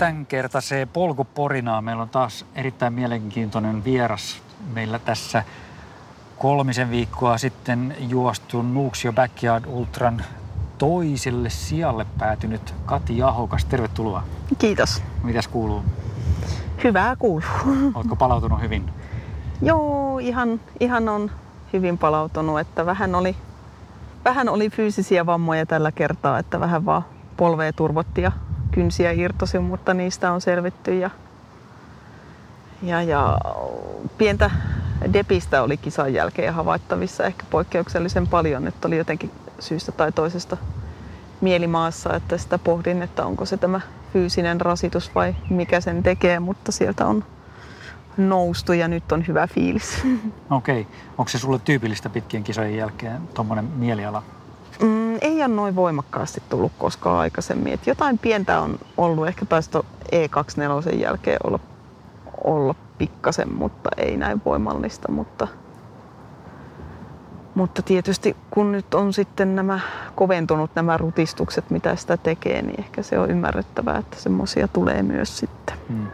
Tervetuloa tämänkertaiseen polkuporinaan. Meillä on taas erittäin mielenkiintoinen vieras meillä tässä kolmisen viikkoa sitten juostu Nuuksio Backyard Ultran toiselle sijalle päätynyt Kati Jahokas. Tervetuloa. Kiitos. Mitäs kuuluu? Hyvää kuuluu. Oletko palautunut hyvin? Joo, ihan, ihan on hyvin palautunut, että vähän oli, vähän oli fyysisiä vammoja tällä kertaa, että vähän vaan polvea turvotti ja kynsiä irtosi, mutta niistä on selvitty ja, ja, ja pientä depistä oli kisan jälkeen havaittavissa ehkä poikkeuksellisen paljon, että oli jotenkin syystä tai toisesta mielimaassa, että sitä pohdin, että onko se tämä fyysinen rasitus vai mikä sen tekee, mutta sieltä on noustu ja nyt on hyvä fiilis. Okei. Okay. Onko se sulle tyypillistä pitkien kisojen jälkeen tuommoinen mieliala? Mm, ei ole noin voimakkaasti tullut koskaan aikaisemmin. Et jotain pientä on ollut, ehkä taisi E24 jälkeen olla, olla pikkasen, mutta ei näin voimallista. Mutta, mutta tietysti kun nyt on sitten nämä koventunut nämä rutistukset, mitä sitä tekee, niin ehkä se on ymmärrettävää, että semmoisia tulee myös sitten. Hmm.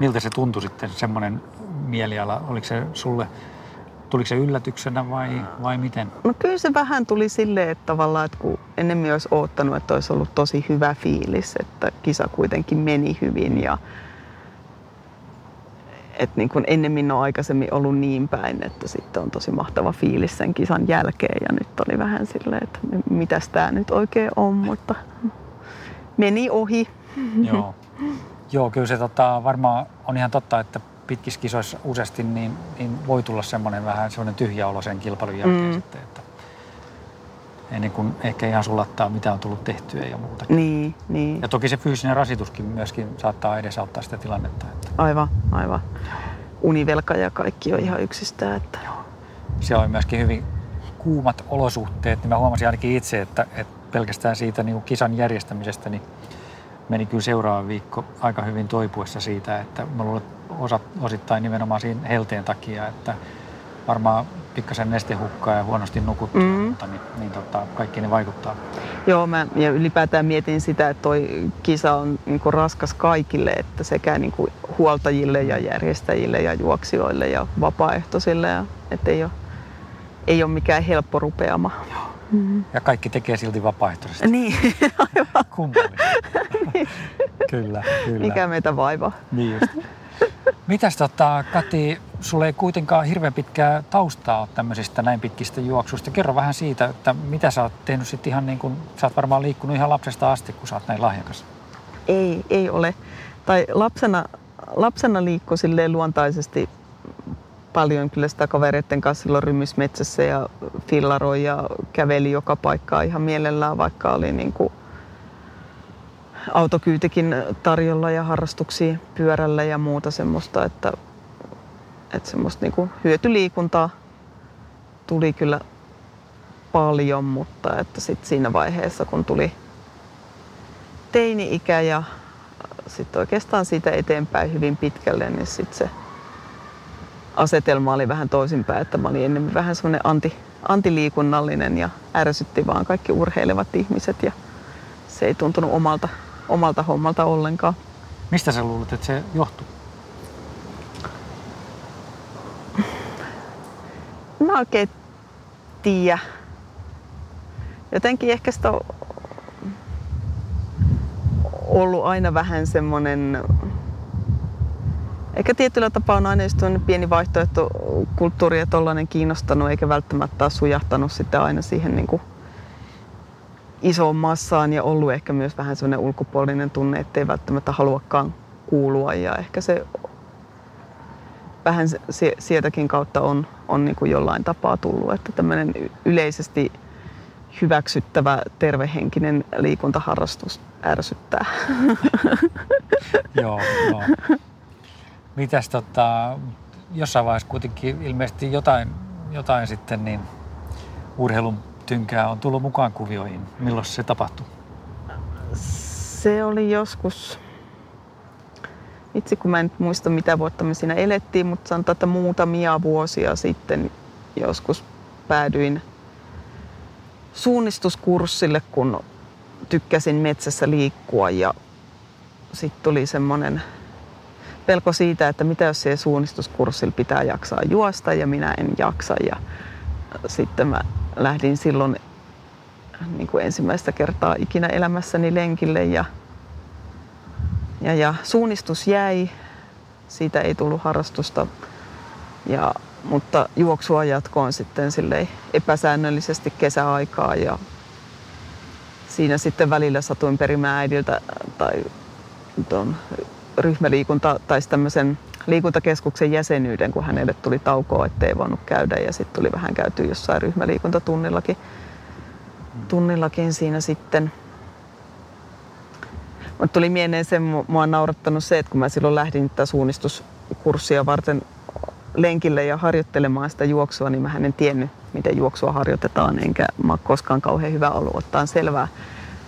Miltä se tuntui sitten semmoinen mieliala? Oliko se sulle Tuliko se yllätyksenä vai, vai miten? No kyllä se vähän tuli silleen, että tavallaan, että kun enemmän olisi oottanut, että olisi ollut tosi hyvä fiilis, että kisa kuitenkin meni hyvin ja että niin kuin ennemmin on aikaisemmin ollut niin päin, että sitten on tosi mahtava fiilis sen kisan jälkeen ja nyt oli vähän silleen, että mitäs tämä nyt oikein on, mutta meni ohi. Joo, Joo kyllä se tota, varmaan on ihan totta, että pitkissä kisoissa useasti, niin, niin voi tulla semmoinen vähän semmoinen tyhjä olo sen kilpailun jälkeen mm. sitten, että ennen kuin ehkä ihan sulattaa, mitä on tullut tehtyä ja muuta. Niin, niin. Ja toki se fyysinen rasituskin myöskin saattaa edesauttaa sitä tilannetta. Että... Aivan, aivan. Univelka ja kaikki on ihan yksistään. Että... Joo. Se on myöskin hyvin kuumat olosuhteet, niin mä huomasin ainakin itse, että, että pelkästään siitä niin kisan järjestämisestä niin meni kyllä seuraava viikko aika hyvin toipuessa siitä, että mä luulen, osa, osittain nimenomaan siinä helteen takia, että varmaan pikkasen nestehukkaa ja huonosti nukuttu, mm. mutta niin, niin tota, kaikki ne vaikuttaa. Joo, mä ja ylipäätään mietin sitä, että toi kisa on niinku raskas kaikille, että sekä niinku huoltajille ja järjestäjille ja juoksijoille ja vapaaehtoisille, ja, että ei ole, ei ole mikään helppo rupeama. Joo. Mm-hmm. Ja kaikki tekee silti vapaaehtoisesti. Niin, aivan. Kummallista. niin. kyllä, kyllä. Mikä meitä vaivaa. Niin just. Mitäs tota, Kati, sulle ei kuitenkaan hirveän pitkää taustaa ole tämmöisistä näin pitkistä juoksuista. Kerro vähän siitä, että mitä sä oot tehnyt sitten ihan niin kuin, sä oot varmaan liikkunut ihan lapsesta asti, kun sä oot näin lahjakas. Ei, ei ole. Tai lapsena, lapsena liikkui silleen luontaisesti paljon kyllä sitä kavereiden kanssa silloin rymysmetsässä ja fillaroi ja käveli joka paikkaa ihan mielellään, vaikka oli niin kuin autokyytikin tarjolla ja harrastuksia pyörällä ja muuta semmoista, että, että semmoista niin kuin hyötyliikuntaa tuli kyllä paljon, mutta että sitten siinä vaiheessa, kun tuli teini-ikä ja sitten oikeastaan siitä eteenpäin hyvin pitkälle, niin sitten se asetelma oli vähän toisinpäin, että mä olin enemmän vähän semmoinen anti, antiliikunnallinen ja ärsytti vaan kaikki urheilevat ihmiset ja se ei tuntunut omalta omalta hommalta ollenkaan. Mistä sä luulet, että se johtuu? Mä oikein tiedä. Jotenkin ehkä sitä on ollut aina vähän semmoinen Ehkä tietyllä tapaa on aina pieni vaihtoehto kulttuuri ja tollainen kiinnostanut, eikä välttämättä sujahtanut sitten aina siihen niin kuin isoon massaan ja ollut ehkä myös vähän sellainen ulkopuolinen tunne, ettei välttämättä haluakaan kuulua ja ehkä se vähän sieltäkin kautta on, on niin kuin jollain tapaa tullut. Että tämmöinen yleisesti hyväksyttävä tervehenkinen liikuntaharrastus ärsyttää. joo, joo. Mitäs tota, jossain vaiheessa kuitenkin ilmeisesti jotain, jotain sitten niin urheilun tynkää on tullut mukaan kuvioihin. Milloin se tapahtui? Se oli joskus, itse kun mä en muista mitä vuotta me siinä elettiin, mutta sanotaan, että muutamia vuosia sitten joskus päädyin suunnistuskurssille, kun tykkäsin metsässä liikkua ja sitten tuli semmoinen pelko siitä, että mitä jos siellä suunnistuskurssilla pitää jaksaa juosta ja minä en jaksa. Ja sitten mä lähdin silloin niin kuin ensimmäistä kertaa ikinä elämässäni lenkille ja, ja, ja suunnistus jäi. Siitä ei tullut harrastusta, ja, mutta juoksua jatkoon sitten epäsäännöllisesti kesäaikaa ja siinä sitten välillä satuin perimään äidiltä tai ton ryhmäliikunta tai tämmöisen liikuntakeskuksen jäsenyyden, kun hänelle tuli taukoa, ettei voinut käydä ja sitten tuli vähän käyty jossain ryhmäliikuntatunnillakin tunnillakin siinä sitten. Mutta tuli mieleen se, mua on naurattanut se, että kun mä silloin lähdin tätä suunnistuskurssia varten lenkille ja harjoittelemaan sitä juoksua, niin mä en tiennyt, miten juoksua harjoitetaan, enkä mä koskaan kauhean hyvä ollut ottaa selvää.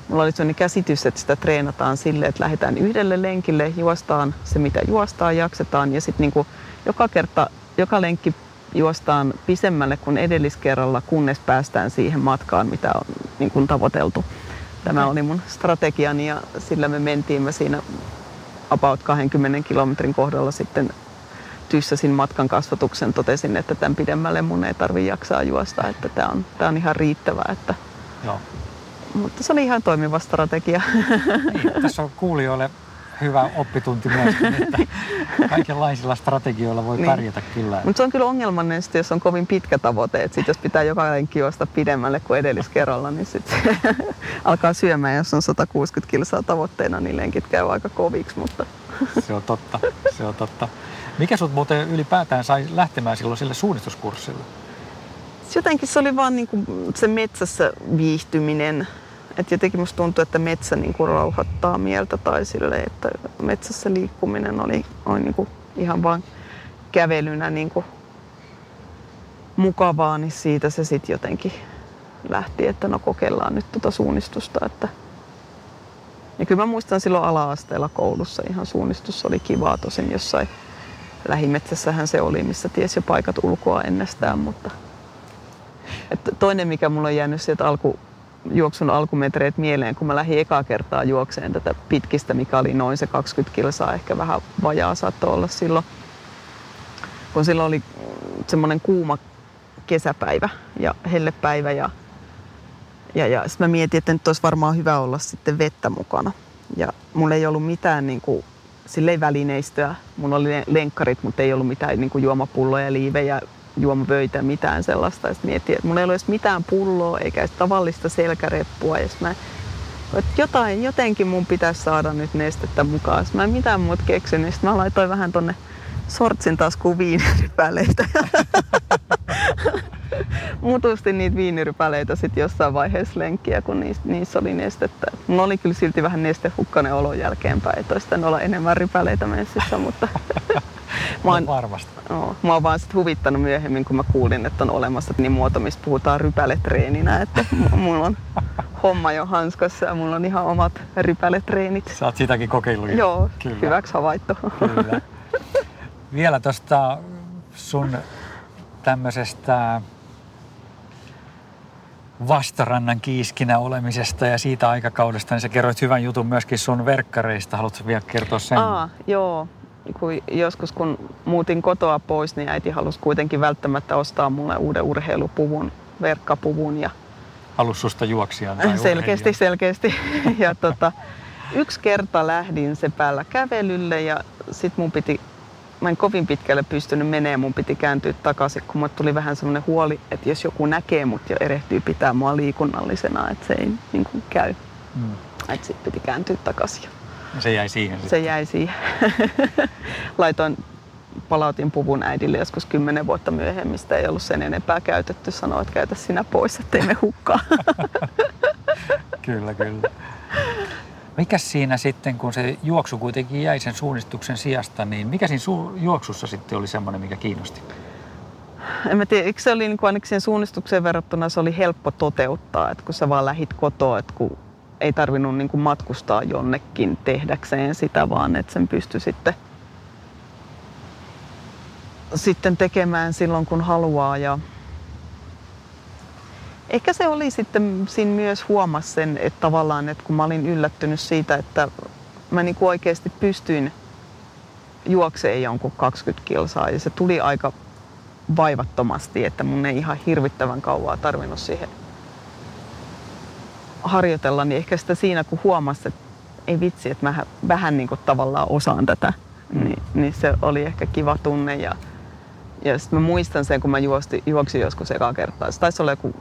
Mulla oli sellainen käsitys, että sitä treenataan sille, että lähdetään yhdelle lenkille, juostaan se mitä juostaan, jaksetaan ja sitten niinku joka kerta, joka lenkki juostaan pisemmälle kuin edelliskerralla, kunnes päästään siihen matkaan, mitä on niin kuin tavoiteltu. Tämä oli mun strategiani ja sillä me mentiin. Mä siinä about 20 kilometrin kohdalla sitten tyssäsin matkan kasvatuksen. Totesin, että tämän pidemmälle mun ei tarvi jaksaa juosta, että tämä on, tämä on ihan riittävää. Että... Joo. Mutta se oli ihan toimiva strategia. Niin, tässä on kuulijoille hyvä oppitunti myöskin, että kaikenlaisilla strategioilla voi niin. pärjätä kyllä. Mutta se on kyllä ongelmallinen, jos on kovin pitkä tavoite. Että sit jos pitää joka lenkki juosta pidemmälle kuin edelliskerralla, niin sitten alkaa syömään. Jos on 160 kilsaa tavoitteena, niin lenkit käy aika koviksi. Mutta... se on totta, se on totta. Mikä sut muuten ylipäätään sai lähtemään silloin sille suunnistuskurssille? Jotenkin se oli vaan niin kuin se metsässä viihtyminen et jotenkin musta tuntuu, että metsä niinku rauhoittaa mieltä tai sille, että metsässä liikkuminen oli, oli niinku ihan vaan kävelynä niinku mukavaa, niin siitä se sitten jotenkin lähti, että no kokeillaan nyt tuota suunnistusta. Että ja kyllä mä muistan silloin ala-asteella koulussa ihan suunnistus oli kivaa, tosin jossain lähimetsässähän se oli, missä ties jo paikat ulkoa ennestään, mutta että toinen, mikä mulla on jäänyt sieltä alku, juoksun alkumetreet mieleen, kun mä lähdin ekaa kertaa juokseen tätä pitkistä, mikä oli noin se 20 kilsaa, ehkä vähän vajaa saattoi olla silloin. Kun silloin oli semmoinen kuuma kesäpäivä ja hellepäivä ja, ja, ja sitten mä mietin, että nyt olisi varmaan hyvä olla sitten vettä mukana. Ja mulla ei ollut mitään niin kuin, silleen välineistöä. Mulla oli lenkkarit, mutta ei ollut mitään niin kuin juomapulloja, liivejä, juomavöitä, mitään sellaista. Ja mietin, että mulla ei ole edes mitään pulloa eikä edes tavallista selkäreppua. Ja mä, että jotain, jotenkin mun pitäisi saada nyt nestettä mukaan. Sitten mä en mitään muuta keksinyt. Sitten mä laitoin vähän tonne sortsin taskuun viinirypäleitä. Mutustin niitä viinirypäleitä sitten jossain vaiheessa lenkkiä, kun niissä, niissä oli nestettä. Mulla oli kyllä silti vähän nestehukkainen olo jälkeenpäin, että olisi olla enemmän rypäleitä messissä, mutta mä oon, no varmasti. No, mä oon vaan sit huvittanut myöhemmin, kun mä kuulin, että on olemassa niin muoto, mistä puhutaan rypäletreeninä, että mulla on homma jo hanskassa ja mulla on ihan omat rypäletreenit. Sä oot sitäkin kokeillut. Joo, Kyllä. hyväksi havaittu. Kyllä. Vielä tuosta sun tämmöisestä vastarannan kiiskinä olemisesta ja siitä aikakaudesta, niin sä kerroit hyvän jutun myöskin sun verkkareista. Haluatko vielä kertoa sen? Aa, joo. Kun joskus kun muutin kotoa pois, niin äiti halusi kuitenkin välttämättä ostaa mulle uuden urheilupuvun, verkkapuvun. Ja Halusi susta juoksia tai Selkeästi, selkeästi. ja tota, yksi kerta lähdin se päällä kävelylle ja sit mun piti mä en kovin pitkälle pystynyt menemään, mun piti kääntyä takaisin, kun mulle tuli vähän semmoinen huoli, että jos joku näkee mut ja erehtyy pitää mua liikunnallisena, että se ei niin kuin käy. Mm. Että sitten piti kääntyä takaisin. Se jäi siihen sitten. Se jäi siihen. Laitoin palautin puvun äidille joskus kymmenen vuotta myöhemmin. Sitä ei ollut sen enempää käytetty. Sanoa, että käytä sinä pois, ettei me hukkaa. kyllä, kyllä. Mikä siinä sitten, kun se juoksu kuitenkin jäi sen suunnistuksen sijasta, niin mikä siinä su- juoksussa sitten oli semmoinen, mikä kiinnosti? En mä tiedä, se oli niin kuin ainakin siihen suunnistukseen verrattuna se oli helppo toteuttaa, että kun sä vaan lähit kotoa, että kun ei tarvinnut niin kuin matkustaa jonnekin tehdäkseen sitä, vaan että sen pystyi sitten, sitten tekemään silloin kun haluaa. Ja ehkä se oli sitten, siinä myös huomasi sen, että tavallaan, että kun mä olin yllättynyt siitä, että mä niin kuin oikeasti pystyin juokseen jonkun 20 kilsaa ja se tuli aika vaivattomasti, että mun ei ihan hirvittävän kauaa tarvinnut siihen harjoitella, niin ehkä sitä siinä kun huomasi, että ei vitsi, että mä vähän niin kuin tavallaan osaan tätä, mm. niin, niin se oli ehkä kiva tunne. Ja, ja sitten mä muistan sen, kun mä juosti, juoksin joskus ekaa kertaa. Se taisi olla joku,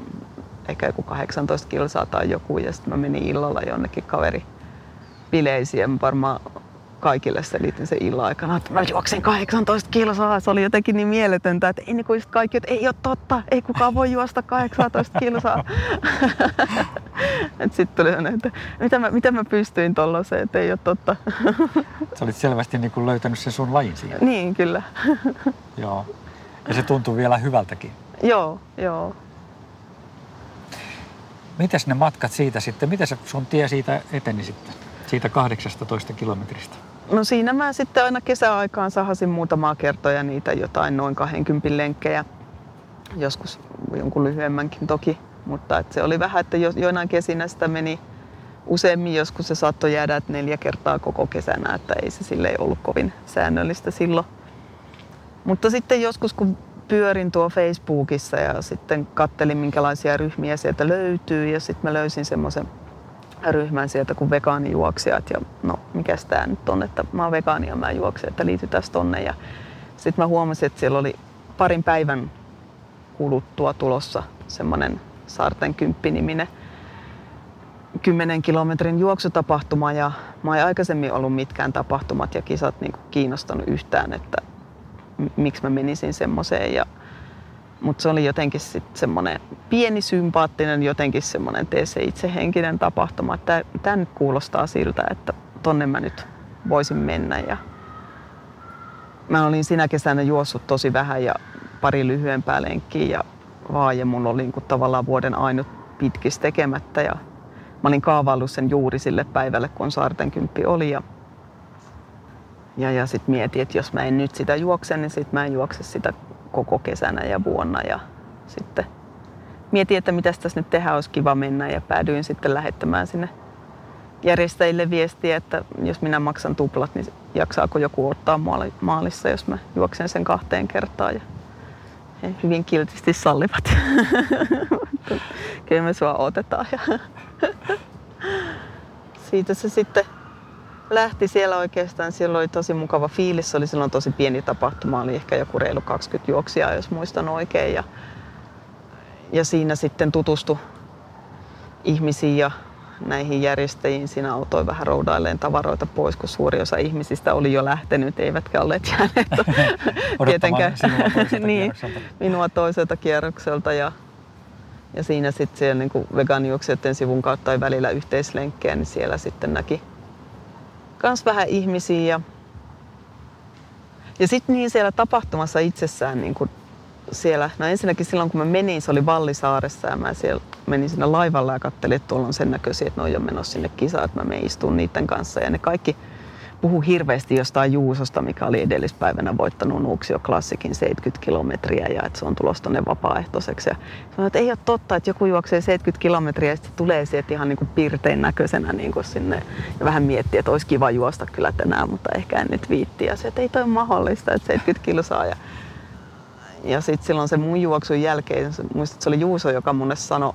ehkä joku 18 kilsaa tai joku, ja sitten mä menin illalla jonnekin kaveri bileisiin ja mä varmaan kaikille selitin se illan aikana, että mä juoksen 18 kilsaa. Se oli jotenkin niin mieletöntä, että ennen kuin kaikki, että ei ole totta, ei kukaan voi juosta 18 kilsaa. Sitten tuli että mitä mä, mitä mä pystyin tollaiseen, että ei ole totta. Sä olit selvästi niin kuin löytänyt sen sun lajin siihen. Niin, kyllä. joo. Ja se tuntui vielä hyvältäkin. Joo, joo. Mites ne matkat siitä sitten, miten se sun tie siitä eteni sitten, siitä 18 kilometristä? No siinä mä sitten aina kesäaikaan sahasin muutamaa kertoja niitä jotain noin 20 lenkkejä. Joskus jonkun lyhyemmänkin toki. Mutta että se oli vähän, että jo, joinain kesinä sitä meni useammin. Joskus se saattoi jäädä että neljä kertaa koko kesänä, että ei se sille ollut kovin säännöllistä silloin. Mutta sitten joskus kun pyörin tuo Facebookissa ja sitten kattelin minkälaisia ryhmiä sieltä löytyy. Ja sitten mä löysin semmoisen ryhmän sieltä kuin vegaanijuoksijat. Ja no mikä tämä nyt on, että mä oon vegaani ja mä juoksen, että liitytään tonne. Ja sitten mä huomasin, että siellä oli parin päivän kuluttua tulossa semmoinen Saarten kymppiniminen 10 kilometrin juoksutapahtuma. Ja mä en aikaisemmin ollut mitkään tapahtumat ja kisat niin kiinnostanut yhtään, että miksi mä menisin semmoiseen ja mutta se oli jotenkin sitten semmoinen pieni sympaattinen, jotenkin semmoinen tee se itsehenkinen tapahtuma. Tämä nyt kuulostaa siltä, että tonne mä nyt voisin mennä. Ja mä olin sinä kesänä juossut tosi vähän ja pari lyhyempää lenkkiä ja vaan ja mulla oli niin kuin tavallaan vuoden ainut pitkis tekemättä ja mä olin kaavaillut sen juuri sille päivälle, kun Saarten kymppi oli ja, ja, ja sitten mietin, että jos mä en nyt sitä juokse, niin sitten mä en juokse sitä koko kesänä ja vuonna ja sitten mietin, että mitä tässä nyt tehdään, olisi kiva mennä ja päädyin sitten lähettämään sinne järjestäjille viestiä, että jos minä maksan tuplat, niin jaksaako joku ottaa maalissa, jos mä juoksen sen kahteen kertaan. Ja he hyvin kiltisti sallivat. Kyllä me sua otetaan. Ja siitä se sitten lähti siellä oikeastaan. Siellä oli tosi mukava fiilis. Se oli silloin tosi pieni tapahtuma. Oli ehkä joku reilu 20 juoksijaa, jos muistan oikein. Ja, ja siinä sitten tutustu ihmisiin ja näihin järjestäjiin. Siinä autoi vähän roudailleen tavaroita pois, kun suuri osa ihmisistä oli jo lähtenyt, eivätkä olleet jääneet tietenkään niin, minua toiselta kierrokselta. Ja, ja siinä sitten siellä niin vegaanijuoksijoiden sivun kautta tai välillä yhteislenkkejä, niin siellä sitten näki kans vähän ihmisiä. Ja, ja sitten niin siellä tapahtumassa itsessään niin kuin siellä, no ensinnäkin silloin kun mä menin, se oli Vallisaaressa ja mä siellä menin sinne laivalla ja katselin, että tuolla on sen näköisiä, että ne on jo menossa sinne kisaan, että mä menen istuun niiden kanssa. Ja ne kaikki puhu hirveästi jostain Juusosta, mikä oli edellispäivänä voittanut Nuuksio Klassikin 70 kilometriä ja että se on tulossa tuonne vapaaehtoiseksi. Ja sanoin, että ei ole totta, että joku juoksee 70 kilometriä ja sitten tulee sieltä ihan niin kuin pirtein näköisenä niin kuin sinne. Ja vähän miettii, että olisi kiva juosta kyllä tänään, mutta ehkä en nyt viitti. Ja se, että ei toi mahdollista, että 70 kilsaa. Ja, ja sitten silloin se mun juoksun jälkeen, muistat, että se oli Juuso, joka munne sanoi,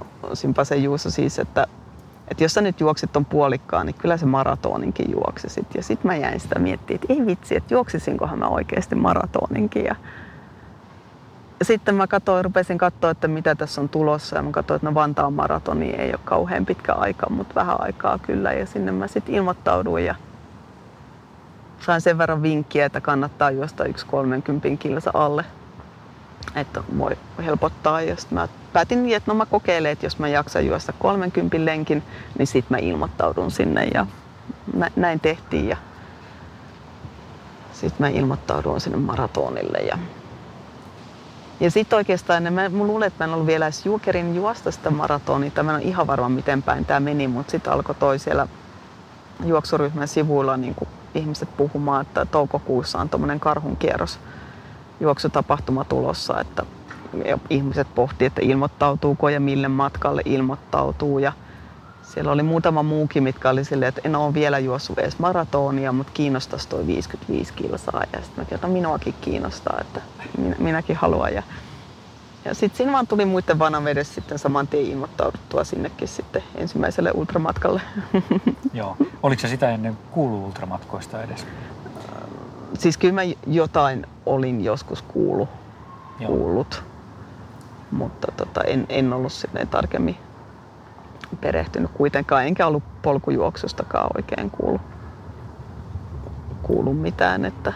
se Juuso siis, että että jos sä nyt juoksit ton puolikkaan, niin kyllä se maratoninkin juoksisit. Ja sitten mä jäin sitä miettimään, että ei vitsi, että juoksisinkohan mä oikeasti maratoninkin. Ja sitten mä katsoin, rupesin katsoa, että mitä tässä on tulossa. Ja mä katsoin, että no Vantaan maratoni ei ole kauhean pitkä aika, mutta vähän aikaa kyllä. Ja sinne mä sitten ilmoittauduin. Ja sain sen verran vinkkiä, että kannattaa juosta yksi 30 kilsa alle, että voi helpottaa. Ja mä päätin, että no mä kokeilen, että jos mä jaksan juosta 30 lenkin, niin sit mä ilmoittaudun sinne ja näin tehtiin. Ja sitten mä ilmoittauduin sinne maratonille ja ja sitten oikeastaan, mä, mä luulen, että mä en ollut vielä edes juokerin juosta sitä maratonia, tai mä en ole ihan varma miten päin tämä meni, mutta sitten alkoi toi siellä juoksuryhmän sivuilla niin ihmiset puhumaan, että toukokuussa on tuommoinen karhunkierros juoksutapahtuma tulossa, että ihmiset pohti, että ilmoittautuuko ja mille matkalle ilmoittautuu. Ja siellä oli muutama muukin, mitkä oli silleen, että en ole vielä juossut edes maratonia, mutta kiinnostaisi tuo 55 kilsaa. Ja sitten mä että minuakin kiinnostaa, että minä, minäkin haluan. Ja, ja sitten siinä vaan tuli muiden vanavedessä sitten saman tien ilmoittauduttua sinnekin sitten ensimmäiselle ultramatkalle. Joo. Oliko se sitä ennen kuulu ultramatkoista edes? Siis kyllä mä jotain olin joskus kuullut, kuullut. Mutta tota, en, en ollut sitten tarkemmin perehtynyt kuitenkaan, enkä ollut polkujuoksustakaan oikein kuullut, kuullut mitään. Että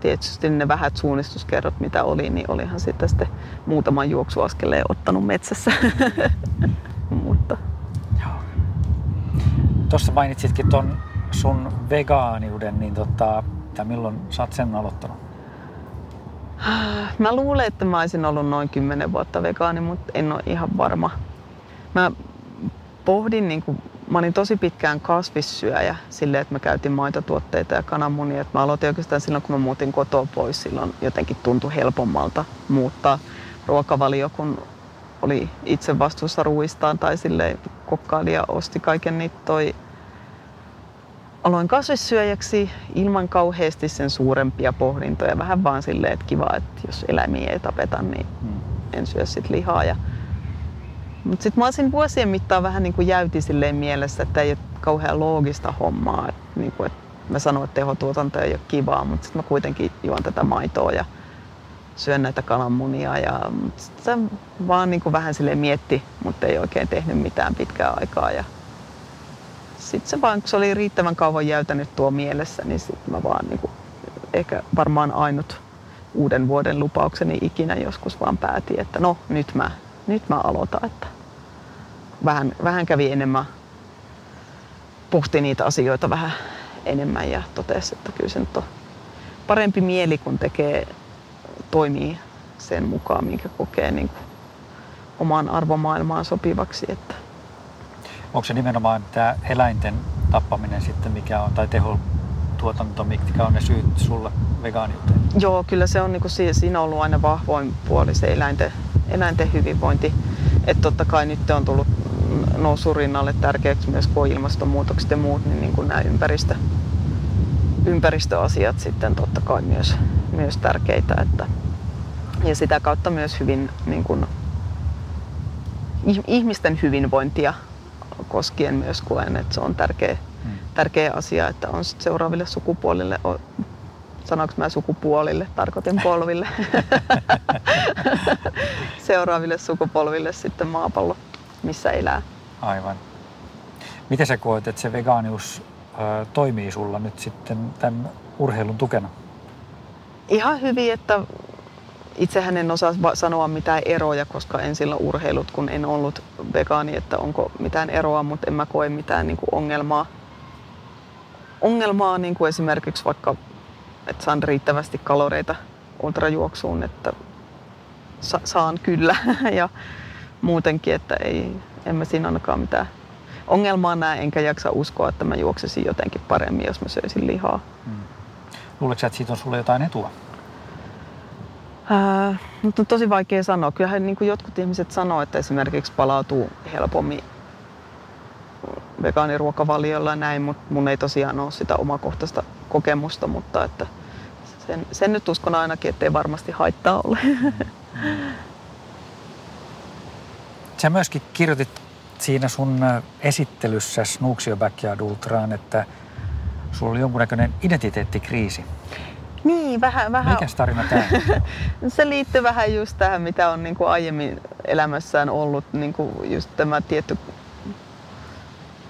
tietysti ne vähät suunnistuskerrot, mitä oli, niin olihan sitten, sitten muutaman juoksuaskeleen ottanut metsässä. Mutta. Tuossa mainitsitkin tuon sun vegaaniuden, niin tota, milloin sä oot sen aloittanut? Mä luulen, että mä olisin ollut noin 10 vuotta vegaani, mutta en ole ihan varma. Mä pohdin, niin kuin, mä olin tosi pitkään kasvissyöjä silleen, että mä käytin maitotuotteita ja kananmunia. Mä aloitin oikeastaan silloin, kun mä muutin kotoa pois. Silloin jotenkin tuntui helpommalta muuttaa ruokavalio, kun oli itse vastuussa ruuistaan tai silleen kokkaili ja osti kaiken niitä toi aloin kasvissyöjäksi ilman kauheasti sen suurempia pohdintoja. Vähän vaan silleen, että kiva, että jos eläimiä ei tapeta, niin hmm. en syö sit lihaa. Ja mutta sitten mä olisin vuosien mittaan vähän niin kuin jäyti silleen mielessä, että ei ole kauhean loogista hommaa. Et niin kuin, että mä sanoin, että tehotuotanto ei ole kivaa, mutta sitten mä kuitenkin juon tätä maitoa ja syön näitä kananmunia. Ja se vaan niin kuin vähän sille mietti, mutta ei oikein tehnyt mitään pitkää aikaa. Ja sitten se vaan, kun se oli riittävän kauan jäytänyt tuo mielessä, niin sitten mä vaan niin kuin, ehkä varmaan ainut uuden vuoden lupaukseni ikinä joskus vaan päätin, että no nyt mä, nyt mä aloitan. Että vähän, vähän kävi enemmän, pohti niitä asioita vähän enemmän ja totesi, että kyllä se nyt on parempi mieli, kun tekee, toimii sen mukaan, minkä kokee niin kuin omaan arvomaailmaan sopivaksi. Että. Onko se nimenomaan tämä eläinten tappaminen sitten, mikä on, tai tehotuotanto, mikä on ne syyt sulle vegaaniuteen? Joo, kyllä se on, niin kuin, siinä ollut aina vahvoin puoli se eläinten, eläinten hyvinvointi. Että totta kai nyt on tullut noussut rinnalle tärkeäksi myös kun ilmastonmuutokset ja muut, niin, niin kuin nämä ympäristö, ympäristöasiat sitten totta kai myös, myös tärkeitä. Että, ja sitä kautta myös hyvin niin kuin, ihmisten hyvinvointia koskien myös koen, että se on tärkeä, hmm. tärkeä asia, että on seuraaville sukupuolille, sanoinko mä sukupuolille, tarkoitin polville, seuraaville sukupolville sitten maapallo, missä elää. Aivan. Miten sä koet, että se vegaanius ö, toimii sulla nyt sitten tämän urheilun tukena? Ihan hyvin, että itsehän en osaa sanoa mitään eroja, koska en sillä urheilut, kun en ollut vegaani, että onko mitään eroa, mutta en mä koe mitään niin kuin ongelmaa. Ongelmaa niin kuin esimerkiksi vaikka, että saan riittävästi kaloreita ultrajuoksuun, että sa- saan kyllä ja muutenkin, että ei, en mä siinä ainakaan mitään ongelmaa näe, enkä jaksa uskoa, että mä juoksisin jotenkin paremmin, jos mä söisin lihaa. Hmm. Luuletko että siitä on sulle jotain etua? Äh, mutta on tosi vaikea sanoa. Kyllähän niin kuin jotkut ihmiset sanoo, että esimerkiksi palautuu helpommin vegaaniruokavaliolla ja näin, mutta mun ei tosiaan ole sitä omakohtaista kokemusta, mutta että sen, sen nyt uskon ainakin, että ei varmasti haittaa ole. Sä myöskin kirjoitit siinä sun esittelyssä Snuuksio Backyard Ultraan, että sulla oli jonkunnäköinen identiteettikriisi. Niin, vähän. vähän. Mikäs tarina tämä Se liittyy vähän just tähän, mitä on niin kuin aiemmin elämässään ollut, niin kuin just tämä tietty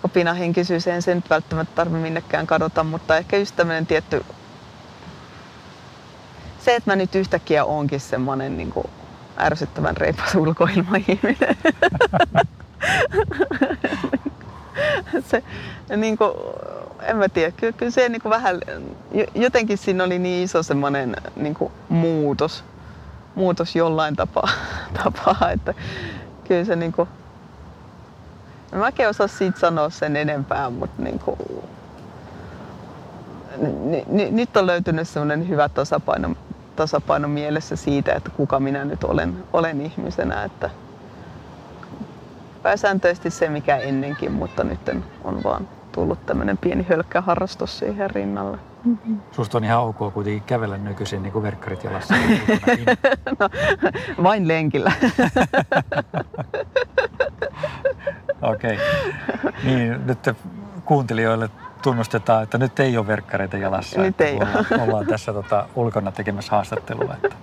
opinahenkisyys, en sen nyt välttämättä tarvitse minnekään kadota, mutta ehkä just tämmöinen tietty... Se, että mä nyt yhtäkkiä onkin semmoinen niin kuin ärsyttävän reipas ulkoilmaihminen. se, niin kuin, en mä tiedä, kyllä, kyllä se niin kuin vähän, jotenkin siinä oli niin iso semmoinen niin kuin muutos, muutos jollain tapaa, tapaa että kyllä se niin kuin, en osaa siitä sanoa sen enempää, mutta niin kuin, nyt on löytynyt semmoinen hyvä tasapaino, tasapaino mielessä siitä, että kuka minä nyt olen, olen ihmisenä. Että pääsääntöisesti se mikä ennenkin, mutta nyt on vaan tullut tämmöinen pieni hölkkäharrastus siihen rinnalle. Mm-hmm. Susta on ihan ok kuitenkin kävellä nykyisin niin kuin verkkarit jalassa. no, vain lenkillä. Okei. Okay. Niin, nyt kuuntelijoille tunnustetaan, että nyt ei ole verkkareita jalassa. Nyt ei ollaan, ole. ollaan tässä tota, ulkona tekemässä haastattelua. Että.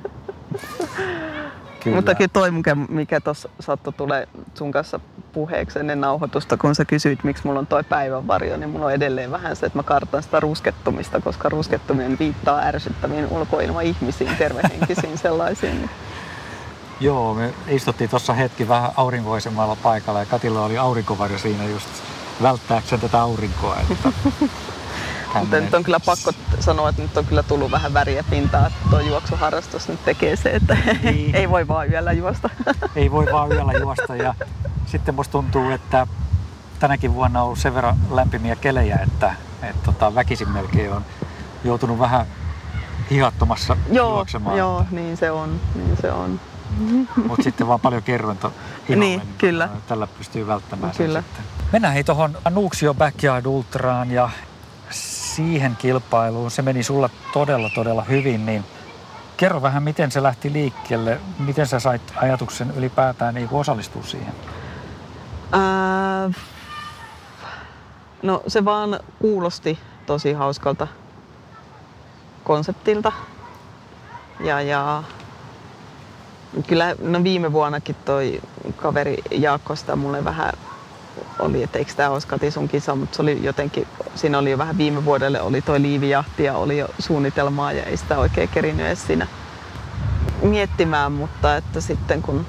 Kyllä. Mutta kyllä toi, mikä tuossa sattui tulee sun kanssa puheeksi ennen nauhoitusta, kun sä kysyit, miksi mulla on toi päivänvarjo, niin mulla on edelleen vähän se, että mä kartan sitä ruskettumista, koska ruskettuminen viittaa ärsyttäviin ulkoilmaihmisiin, tervehenkisiin sellaisiin. Joo, me istuttiin tuossa hetki vähän aurinkoisemmalla paikalla ja Katilla oli aurinkovarjo siinä just välttääkseen tätä aurinkoa. Että Mutta nyt on kyllä pakko sanoa, että nyt on kyllä tullut vähän väriä pintaa, että tuo juoksuharrastus nyt tekee se, että niin. ei voi vaan yöllä juosta. Ei voi vaan yöllä juosta ja sitten musta tuntuu, että tänäkin vuonna on ollut sen verran lämpimiä kelejä, että, että tota, väkisin melkein on joutunut vähän hihattomassa joo, juoksemaan. Joo, niin se on. Niin se on. Mutta sitten vaan paljon kerrointa niin, niin, kyllä. Tällä pystyy välttämään kyllä. sen sitten. Mennään hei tuohon Nuuksio Backyard Ultraan ja siihen kilpailuun. Se meni sulla todella, todella hyvin, niin kerro vähän, miten se lähti liikkeelle. Miten sä sait ajatuksen ylipäätään niin osallistua siihen? Ää, no se vaan kuulosti tosi hauskalta konseptilta. Ja, ja kyllä no viime vuonnakin toi kaveri Jaakko sitä mulle vähän oli, että eikö tämä olisi Kati sun kisa, mutta se oli jotenkin, siinä oli jo vähän viime vuodelle oli toi liivijahti ja oli jo suunnitelmaa ja ei sitä oikein kerinyt edes siinä miettimään, mutta että sitten kun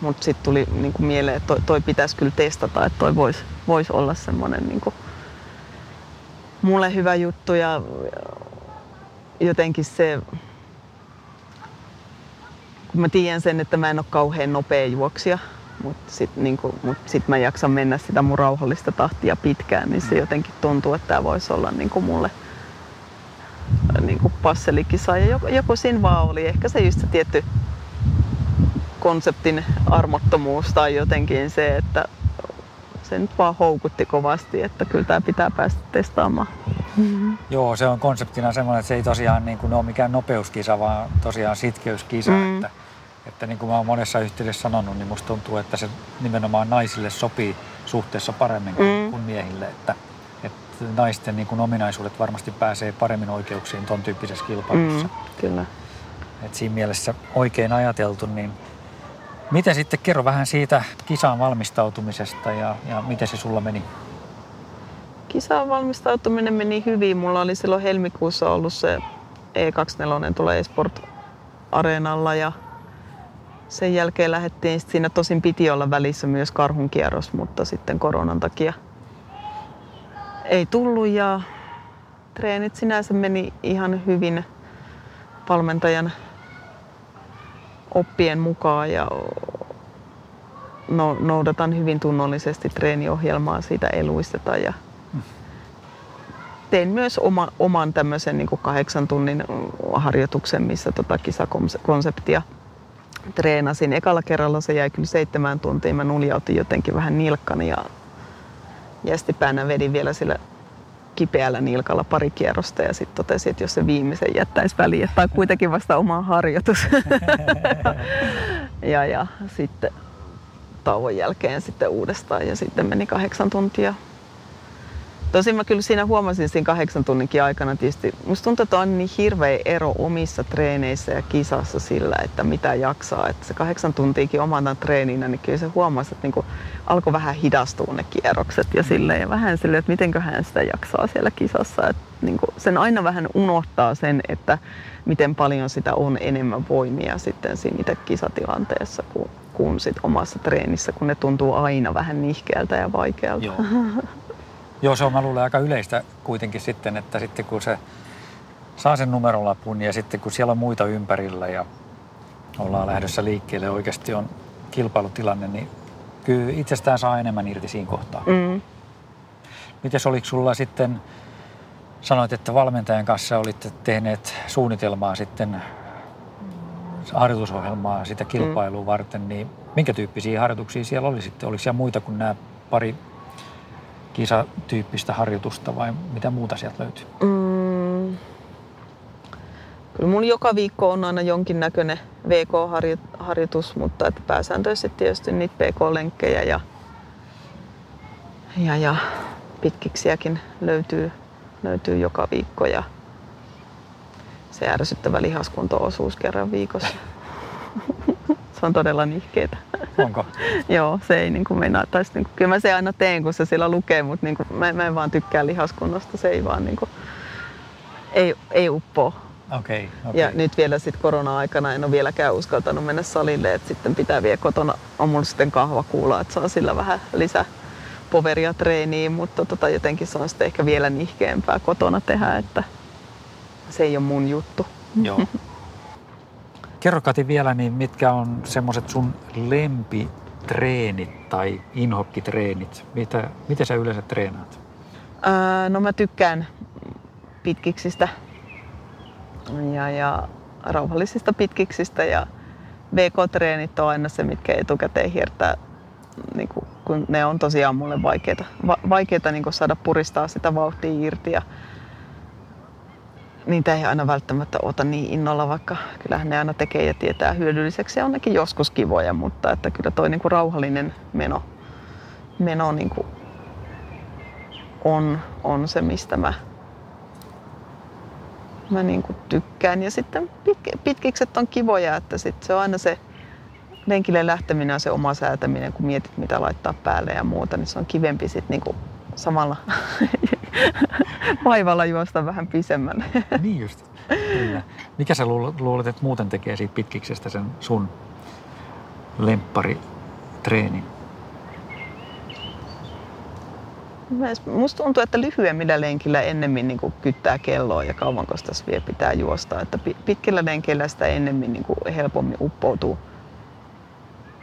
mutta sitten tuli niin kuin mieleen, että toi, toi pitäisi kyllä testata, että toi voisi vois olla semmoinen niin mulle hyvä juttu ja jotenkin se, kun mä tiedän sen, että mä en ole kauhean nopea juoksija, mutta sitten niin mut sit mä jaksan mennä sitä mun rauhallista tahtia pitkään, niin se jotenkin tuntuu, että tämä voisi olla niin kuin mulle niin kuin passelikisa. Ja joku, joku siinä vaan oli. Ehkä se just se tietty konseptin armottomuus tai jotenkin se, että se nyt vaan houkutti kovasti, että kyllä tämä pitää päästä testaamaan. Mm-hmm. Joo, se on konseptina semmoinen, että se ei tosiaan niin kuin ole mikään nopeuskisa, vaan tosiaan sitkeyskisa. Mm. Että, että niin kuin mä oon monessa yhteydessä sanonut, niin musta tuntuu, että se nimenomaan naisille sopii suhteessa paremmin kuin, mm. kuin miehille. Että, että naisten niin kuin ominaisuudet varmasti pääsee paremmin oikeuksiin ton tyyppisessä kilpailussa. Mm, kyllä. Et siinä mielessä oikein ajateltu, niin Miten sitten kerro vähän siitä kisaan valmistautumisesta ja, ja miten se sulla meni? Kisaan valmistautuminen meni hyvin. Mulla oli silloin helmikuussa ollut se E24 tulee Esport Areenalla ja sen jälkeen lähdettiin, siinä tosin piti olla välissä myös karhun kierros, mutta sitten koronan takia ei tullut ja treenit sinänsä meni ihan hyvin valmentajan oppien mukaan ja no, noudatan hyvin tunnollisesti treeniohjelmaa, siitä ei luisteta ja tein myös oma, oman tämmöisen niin kuin kahdeksan tunnin harjoituksen, missä tota kisakonseptia treenasin. Ekalla kerralla se jäi kyllä seitsemän tuntia. Mä nuljautin jotenkin vähän nilkkani ja jästipäänä vedin vielä sillä kipeällä nilkalla pari kierrosta ja sitten totesin, että jos se viimeisen jättäisi väliin, että on kuitenkin vasta oma harjoitus. ja, ja sitten tauon jälkeen sitten uudestaan ja sitten meni kahdeksan tuntia Tosin mä kyllä siinä huomasin siinä kahdeksan tunninkin aikana tietysti, musta tuntuu, että on niin hirveä ero omissa treeneissä ja kisassa sillä, että mitä jaksaa. Että se kahdeksan tuntiakin omana treeninä, niin kyllä se huomasi, että niinku alkoi vähän hidastua ne kierrokset ja sille ja vähän sille, että mitenköhän sitä jaksaa siellä kisassa. Että niinku sen aina vähän unohtaa sen, että miten paljon sitä on enemmän voimia sitten siinä itse kisatilanteessa kuin, kuin sit omassa treenissä, kun ne tuntuu aina vähän nihkeältä ja vaikealta. Joo. Joo, se on mä luulen aika yleistä kuitenkin sitten, että sitten kun se saa sen numerolapun ja sitten kun siellä on muita ympärillä ja ollaan lähdössä liikkeelle oikeasti on kilpailutilanne, niin kyllä itsestään saa enemmän irti siinä kohtaa. Mm. Mites oliko sulla sitten, sanoit, että valmentajan kanssa olitte tehneet suunnitelmaa sitten harjoitusohjelmaa sitä kilpailua mm. varten, niin minkä tyyppisiä harjoituksia siellä oli sitten? Oliko siellä muita kuin nämä pari kisatyyppistä harjoitusta vai mitä muuta sieltä löytyy? Mm. Kyllä mun joka viikko on aina jonkinnäköinen VK-harjoitus, mutta että pääsääntöisesti tietysti niitä PK-lenkkejä ja, ja, ja pitkiksiäkin löytyy, löytyy joka viikko ja se ärsyttävä lihaskunto-osuus kerran viikossa. Se on todella nihkeetä. Onko? Joo, se ei niin kuin meinaa, tai niin kuin, kyllä mä se aina teen, kun se siellä lukee, mutta niin kuin, mä, mä en vaan tykkää lihaskunnosta, se ei vaan niin kuin, ei, ei uppoa. Okei, okay, okay. Ja nyt vielä sitten korona-aikana en ole vieläkään uskaltanut mennä salille, että sitten pitää vielä kotona, on mulla sitten kahvakuula, että saa sillä vähän lisää poveria treeniin, mutta tota, jotenkin se on sitten ehkä vielä nihkeämpää kotona tehdä, että se ei ole mun juttu. Joo. Kerro Kati vielä, niin mitkä on semmoiset sun lempitreenit tai inhokkitreenit? Mitä, miten sä yleensä treenaat? Ää, no mä tykkään pitkiksistä ja, ja rauhallisista pitkiksistä ja VK-treenit on aina se, mitkä etukäteen hiertää, niin kun ne on tosiaan mulle vaikeita, va, vaikeita niin saada puristaa sitä vauhtia irti ja niitä ei aina välttämättä ota niin innolla, vaikka kyllähän ne aina tekee ja tietää hyödylliseksi ja on nekin joskus kivoja, mutta että kyllä toi niin kuin rauhallinen meno, meno niin kuin on, on se, mistä mä, mä niin kuin tykkään. Ja sitten pitk- pitkikset on kivoja, että sit se on aina se lenkille lähteminen ja se oma säätäminen, kun mietit mitä laittaa päälle ja muuta, niin se on kivempi sitten niin kuin samalla vaivalla juosta vähän pisemmälle. niin just, kyllä. Mikä sä luulet, että muuten tekee siitä pitkiksestä sen sun lemppari-treenin? Musta tuntuu, että lyhyemmillä lenkillä ennemmin niin kuin kyttää kelloa ja kauanko tässä vielä pitää juosta. Että pitkillä lenkeillä sitä ennemmin niin kuin helpommin uppoutuu,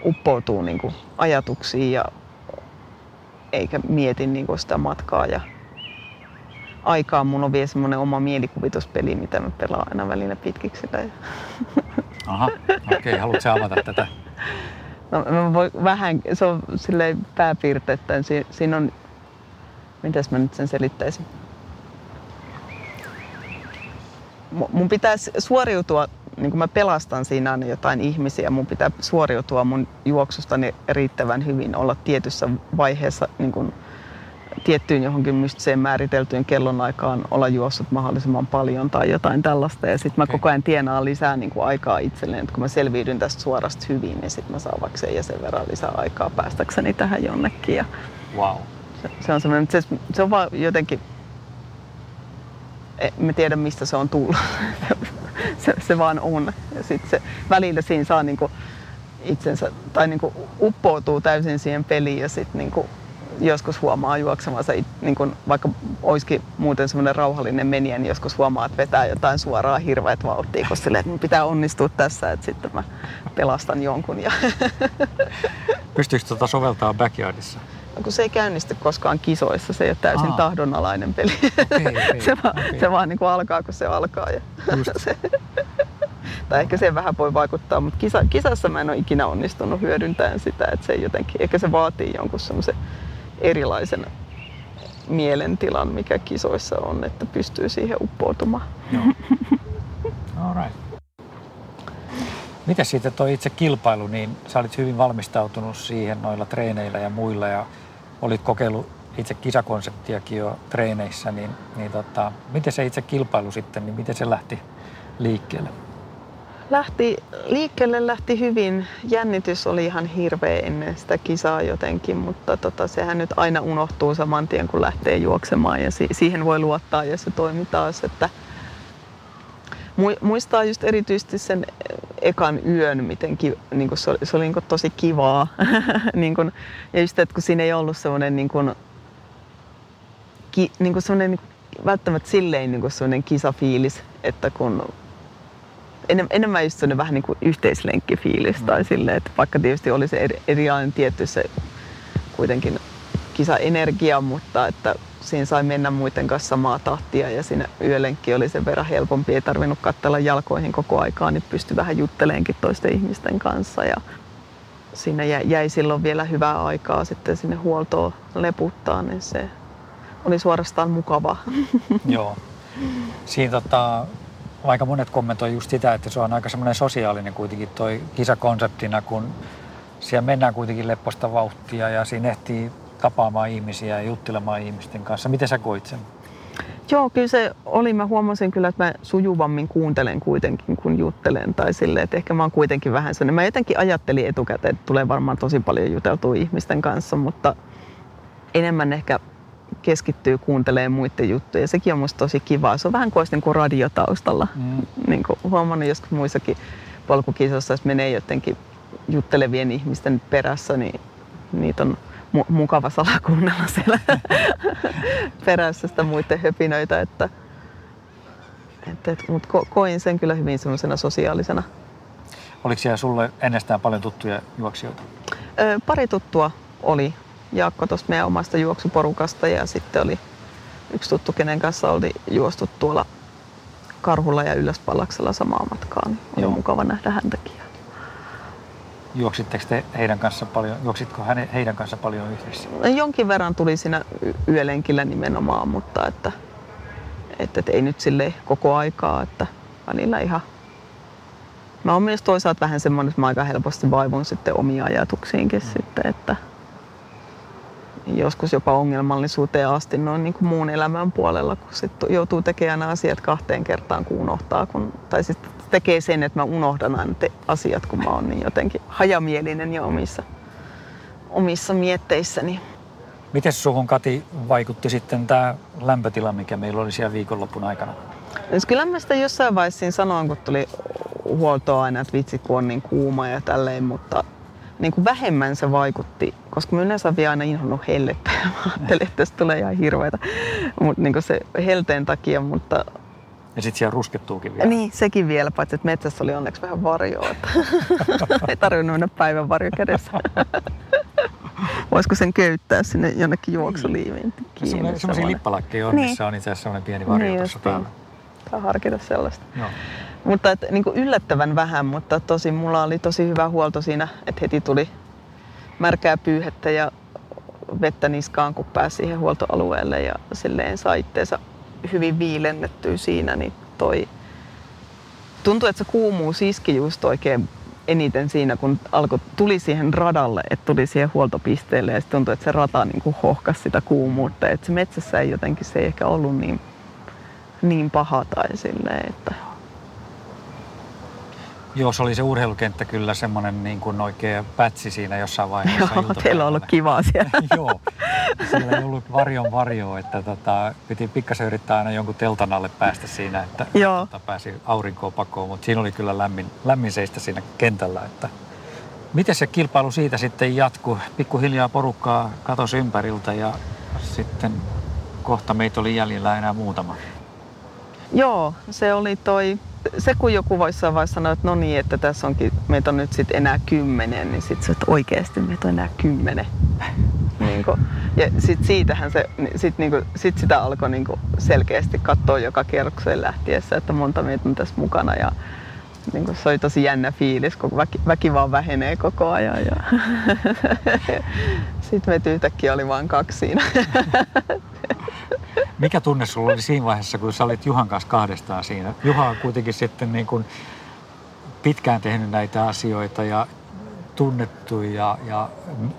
uppoutuu niin kuin ajatuksiin ja eikä mieti niin kuin sitä matkaa. Ja aikaa mun on vielä semmoinen oma mielikuvituspeli, mitä mä pelaan aina välillä pitkiksillä. Aha, okei. Okay. Haluatko avata tätä? No, mä voin vähän, se on silleen pääpiirteittäin. Si- siinä on, mitäs mä nyt sen selittäisin? Mun pitäisi suoriutua niin kun mä pelastan siinä aina jotain ihmisiä, mun pitää suoriutua mun juoksustani riittävän hyvin, olla tietyssä vaiheessa niin kun, tiettyyn johonkin mystiseen määriteltyyn kellonaikaan olla juossut mahdollisimman paljon tai jotain tällaista. Ja sitten mä okay. koko ajan tienaan lisää niin kuin aikaa itselleen, että kun mä selviydyn tästä suorasta hyvin, niin sitten mä saan vaikka sen ja sen verran lisää aikaa päästäkseni tähän jonnekin. Ja wow. se, se, on semmoinen, se, se on vaan jotenkin, me tiedä mistä se on tullut. se, se vaan on. Ja sitten se välillä siinä saa niinku itsensä, tai niinku uppoutuu täysin siihen peliin ja sitten niinku joskus huomaa juoksemansa, niin kun vaikka olisikin muuten semmoinen rauhallinen meniä, niin joskus huomaa, että vetää jotain suoraa hirveät vauhtia, koska silleen, että pitää onnistua tässä, että sitten mä pelastan jonkun. Ja Pystyykö tuota soveltaa backyardissa? No, kun se ei käynnisty koskaan kisoissa, se ei ole täysin Aa. tahdonalainen peli. Okay, okay, se, vaan, okay. se vaan niin kuin alkaa, kun se alkaa. Ja se, tai ehkä se vähän voi vaikuttaa, mutta kisa, kisassa mä en ole ikinä onnistunut hyödyntämään sitä, että se jotenkin, ehkä se vaatii jonkun semmoisen erilaisen mielentilan, mikä kisoissa on, että pystyy siihen uppoutumaan. Joo. All right. Miten siitä tuo itse kilpailu, niin sä olit hyvin valmistautunut siihen noilla treeneillä ja muilla ja olit kokeillut itse kisakonseptiakin jo treeneissä, niin, niin tota, miten se itse kilpailu sitten, niin miten se lähti liikkeelle? Lähti, liikkeelle lähti hyvin. Jännitys oli ihan hirveä ennen sitä kisaa jotenkin, mutta tota, sehän nyt aina unohtuu saman tien, kun lähtee juoksemaan ja si- siihen voi luottaa ja se toimii taas. Että muistaa just erityisesti sen ekan yön, miten ki, niin se oli, se oli niin tosi kivaa. niin kuin, ja just, että kun siinä ei ollut semmoinen niin ki, niin kuin semmoinen, välttämättä silleen niin semmoinen kisafiilis, että kun enem, enemmän just sellainen vähän niin kuin yhteislenkkifiilis mm. tai silleen, että vaikka tietysti oli se eri, erilainen tietty se kuitenkin kisaenergia, mutta että siinä sai mennä muiden kanssa samaa tahtia ja siinä yölenkki oli sen verran helpompi, ei tarvinnut katsella jalkoihin koko aikaa, niin pystyi vähän jutteleenkin toisten ihmisten kanssa ja siinä jäi silloin vielä hyvää aikaa sitten sinne huoltoon leputtaa, niin se oli suorastaan mukava. Joo. Siinä tota, aika monet kommentoivat just sitä, että se on aika semmoinen sosiaalinen kuitenkin toi kisakonseptina, kun siellä mennään kuitenkin lepposta vauhtia ja siinä ehtii tapaamaan ihmisiä ja juttelemaan ihmisten kanssa. Miten sä koit sen? Joo, kyllä se oli. Mä huomasin kyllä, että mä sujuvammin kuuntelen kuitenkin, kun juttelen. Tai silleen, että ehkä mä oon kuitenkin vähän sellainen. Mä jotenkin ajattelin etukäteen, että tulee varmaan tosi paljon juteltua ihmisten kanssa, mutta enemmän ehkä keskittyy kuuntelemaan muiden juttuja. Sekin on musta tosi kivaa. Se on vähän kuin olisi niin kuin radiotaustalla. Mm. Niin kuin huomannut joskus muissakin polkukisoissa, jos menee jotenkin juttelevien ihmisten perässä, niin niitä on mu- mukava salakuunnella siellä perässä sitä muiden höpinöitä. Että, että, että, mutta ko- koin sen kyllä hyvin semmoisena sosiaalisena. Oliko siellä sulle ennestään paljon tuttuja juoksijoita? Ö, pari tuttua oli. Jaakko tuosta meidän omasta juoksuporukasta ja sitten oli yksi tuttu, kenen kanssa oli juostu tuolla Karhulla ja Ylöspallaksella samaa matkaa. Niin oli Joo. mukava nähdä häntäkin. Juoksitteko te heidän kanssa paljon, juoksitko häne, heidän kanssa paljon yhdessä? Jonkin verran tuli siinä yölenkillä nimenomaan, mutta että, että, että ei nyt sille koko aikaa, että välillä ihan Mä oon myös toisaalta vähän semmoinen, että mä aika helposti vaivun sitten omia ajatuksiinkin mm. sitten, että joskus jopa ongelmallisuuteen asti noin niin kuin muun elämän puolella, kun sit joutuu tekemään asiat kahteen kertaan, kun unohtaa. Kun, tai sitten tekee sen, että mä unohdan aina te asiat, kun mä oon niin jotenkin hajamielinen jo omissa, omissa mietteissäni. Miten suhun Kati vaikutti sitten tämä lämpötila, mikä meillä oli siellä viikonloppun aikana? Siis kyllä mä sitä jossain vaiheessa sanoin, kun tuli huoltoa aina, että vitsi kun on niin kuuma ja tälleen, mutta niin kuin vähemmän se vaikutti, koska mä yleensä vielä aina inhonnut hellettä ja mä ajattelin, että tästä tulee ihan hirveätä Mut, niin kuin se helteen takia, mutta ja sitten siellä ruskettuukin vielä. Niin, sekin vielä, paitsi että metsässä oli onneksi vähän varjoa. Että ei tarvinnut mennä päivän varjo kädessä. Voisiko sen köyttää sinne jonnekin juoksuliiviin kiinni? Sellaisia lippalakkeja on, niin. missä on itse asiassa sellainen pieni varjo niin tuossa päällä. Tai harkita sellaista. Joo. Mutta et, niin yllättävän vähän, mutta tosi mulla oli tosi hyvä huolto siinä, että heti tuli märkää pyyhettä ja vettä niskaan, kun pääsi siihen huoltoalueelle ja silleen sai hyvin viilennettyä siinä, niin toi tuntuu, että se kuumuus iski just oikein eniten siinä, kun alkoi, tuli siihen radalle, että tuli siihen huoltopisteelle ja sitten tuntui, että se rata niin kuin hohkasi sitä kuumuutta. Että se metsässä ei jotenkin, se ei ehkä ollut niin, niin paha tai silleen, että Joo, se oli se urheilukenttä kyllä semmoinen niin kuin oikea pätsi siinä jossain vaiheessa. Joo, teillä on ollut kivaa siellä. Joo, siellä ei ollut varjon varjoa, että tota, piti pikkasen yrittää aina jonkun teltan alle päästä siinä, että Joo. Tota, pääsi aurinkoon pakoon, mutta siinä oli kyllä lämmin, lämmin seistä siinä kentällä. Että Miten se kilpailu siitä sitten jatkuu? Pikkuhiljaa porukkaa katosi ympäriltä ja sitten kohta meitä oli jäljellä enää muutama. Joo, se oli toi se kun joku voisi vaiheessa sanoa, että no niin, että tässä onkin, meitä on nyt sitten enää kymmenen, niin sitten se, että oikeasti meitä on enää kymmenen. niin kuin, ja sitten siitähän se, sit, niin kuin, sit sitä alkoi niin selkeästi katsoa joka kerrokseen lähtiessä, että monta meitä on tässä mukana. Ja, niin kuin, se oli tosi jännä fiilis, kun väki, väki vaan vähenee koko ajan. Ja sitten meitä yhtäkkiä oli vain kaksi siinä. Mikä tunne sulla oli siinä vaiheessa, kun sä olit Juhan kanssa kahdestaan siinä? Juha on kuitenkin sitten niin kuin pitkään tehnyt näitä asioita ja tunnettu ja, ja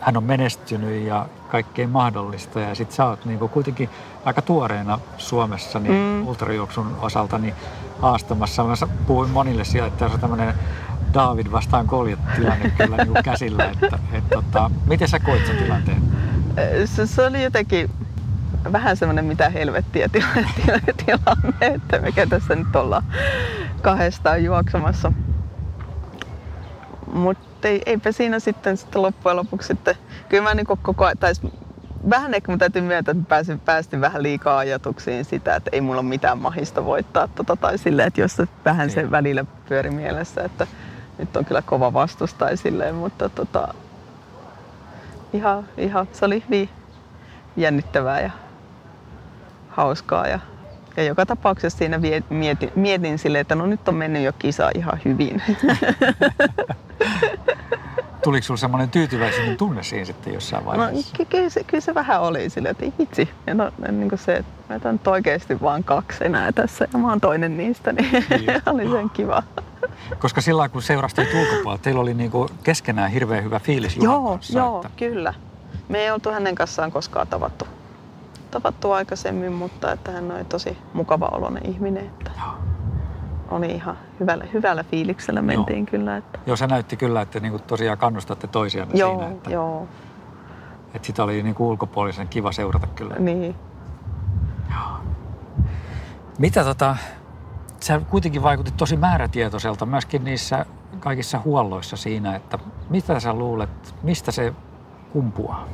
hän on menestynyt ja kaikkea mahdollista. Ja sitten sä oot niin kuitenkin aika tuoreena Suomessa niin mm. ultrajuoksun osalta niin haastamassa. Mä puhuin monille siellä, että tässä on tämmöinen David vastaan Koljet tilanne kyllä niin käsillä. Että, et, tota, miten sä koit sen tilanteen? Se, se oli jotenkin vähän semmoinen mitä helvettiä tilanne, että mikä tässä nyt ollaan kahdestaan juoksemassa. Mutta ei, eipä siinä sitten, sitten loppujen lopuksi sitten, kyllä mä niin koko ajan, tai vähän ehkä mun täytyy myöntää, että pääsin, päästin vähän liikaa ajatuksiin sitä, että ei mulla ole mitään mahista voittaa tota, tai silleen, että jos vähän se niin. välillä pyöri mielessä, että nyt on kyllä kova vastustai silleen, mutta tota, ihan, ihan, se oli niin jännittävää ja hauskaa ja, ja joka tapauksessa siinä mietin, mietin silleen, että no nyt on mennyt jo kisa ihan hyvin. Tuliko sinulla semmoinen tyytyväisyyden tunne siinä sitten jossain no, vaiheessa? No kyllä se, kyllä se vähän oli silleen, että vitsi. Ja no, niin kuin se, että nyt oikeasti vaan kaksi enää tässä ja mä oon toinen niistä, niin, niin. oli sen kiva. Koska sillä kun seurastit ulkopuolella, teillä oli niinku keskenään hirveän hyvä fiilis Joo, kanssa, joo että... kyllä. Me ei oltu hänen kanssaan koskaan tavattu, tavattu aikaisemmin, mutta että hän oli tosi mukava oloinen ihminen. Että... Joo oli ihan hyvällä, hyvällä fiiliksellä mentiin joo. kyllä. Että... Joo, se näytti kyllä, että niinku tosiaan kannustatte toisianne joo, siinä. Että, joo. Että sitä oli niinku ulkopuolisen kiva seurata kyllä. Niin. Joo. Mitä tota, sä kuitenkin vaikutit tosi määrätietoiselta myöskin niissä kaikissa huolloissa siinä, että mitä sä luulet, mistä se kumpuaa?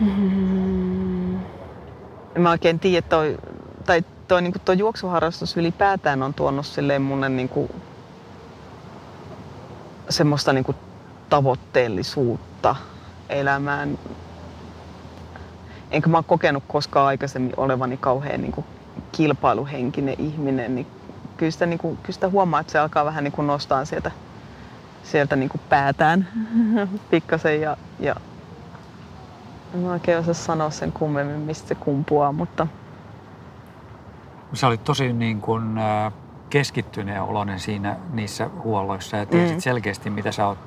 Hmm. En mä oikein tiedä, toi, tai toi, niin tuo juoksuharrastus ylipäätään on tuonut silleen mulle niin kuin, semmoista niin kuin tavoitteellisuutta elämään. Enkä mä oon kokenut koskaan aikaisemmin olevani kauhean niin kuin kilpailuhenkinen ihminen, niin kyllä sitä, niin kuin, kyllä sitä huomaa, että se alkaa vähän niin kuin nostaa sieltä, sieltä niin kuin päätään pikkasen ja, ja en oikein osaa sanoa sen kummemmin, mistä se kumpuaa, mutta Sä olit tosi niin kuin, keskittyneen oloinen siinä niissä huolloissa ja tiesit mm. selkeästi, mitä sä, oot,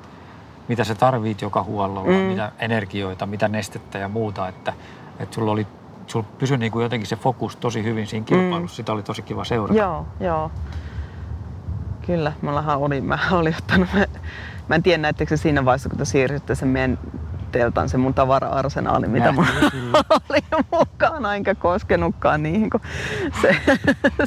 mitä sä tarvit joka huollolla, mm. mitä energioita, mitä nestettä ja muuta. Että, että sulla oli sulla pysyi niin kuin jotenkin se fokus tosi hyvin siinä kilpailussa. Mm. Sitä oli tosi kiva seurata. Joo, joo. Kyllä, mullahan oli, mä olin ottanut, mä, mä en tiedä näettekö se siinä vaiheessa, kun te siirrytte sen meidän teltan, se mun tavara-arsenaali, mitä mulla oli mukana, enkä koskenutkaan niihin, kun se,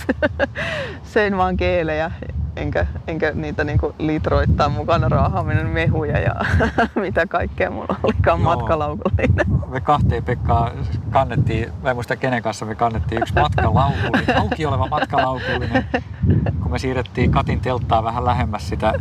söin vaan keelejä, enkä, enkä niitä niinku litroittaa mukana raahaaminen mehuja ja mitä kaikkea mulla olikaan Joo. matkalaukullinen. Me kahteen Pekkaa kannettiin, mä en muista kenen kanssa me kannettiin yksi matkalaukullinen, auki oleva matkalaukullinen, kun me siirrettiin Katin telttaa vähän lähemmäs sitä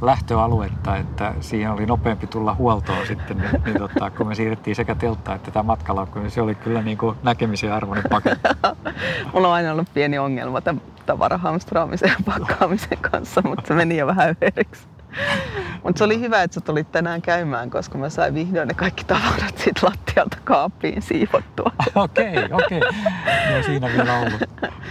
lähtöaluetta, että siihen oli nopeampi tulla huoltoon sitten, niin, niin tota, kun me siirrettiin sekä teltta että tämä matkalaukku, niin se oli kyllä niin kuin näkemisen arvoinen paketti. Mulla on aina ollut pieni ongelma tämän tavarahamstraamisen ja pakkaamisen kanssa, mutta se meni jo vähän yhdeksi. Mutta se oli hyvä, että sä tulit tänään käymään, koska mä sain vihdoin ne kaikki tavarat siitä lattialta kaappiin siivottua. Okei, okei. Okay, okay. No siinä vielä ollut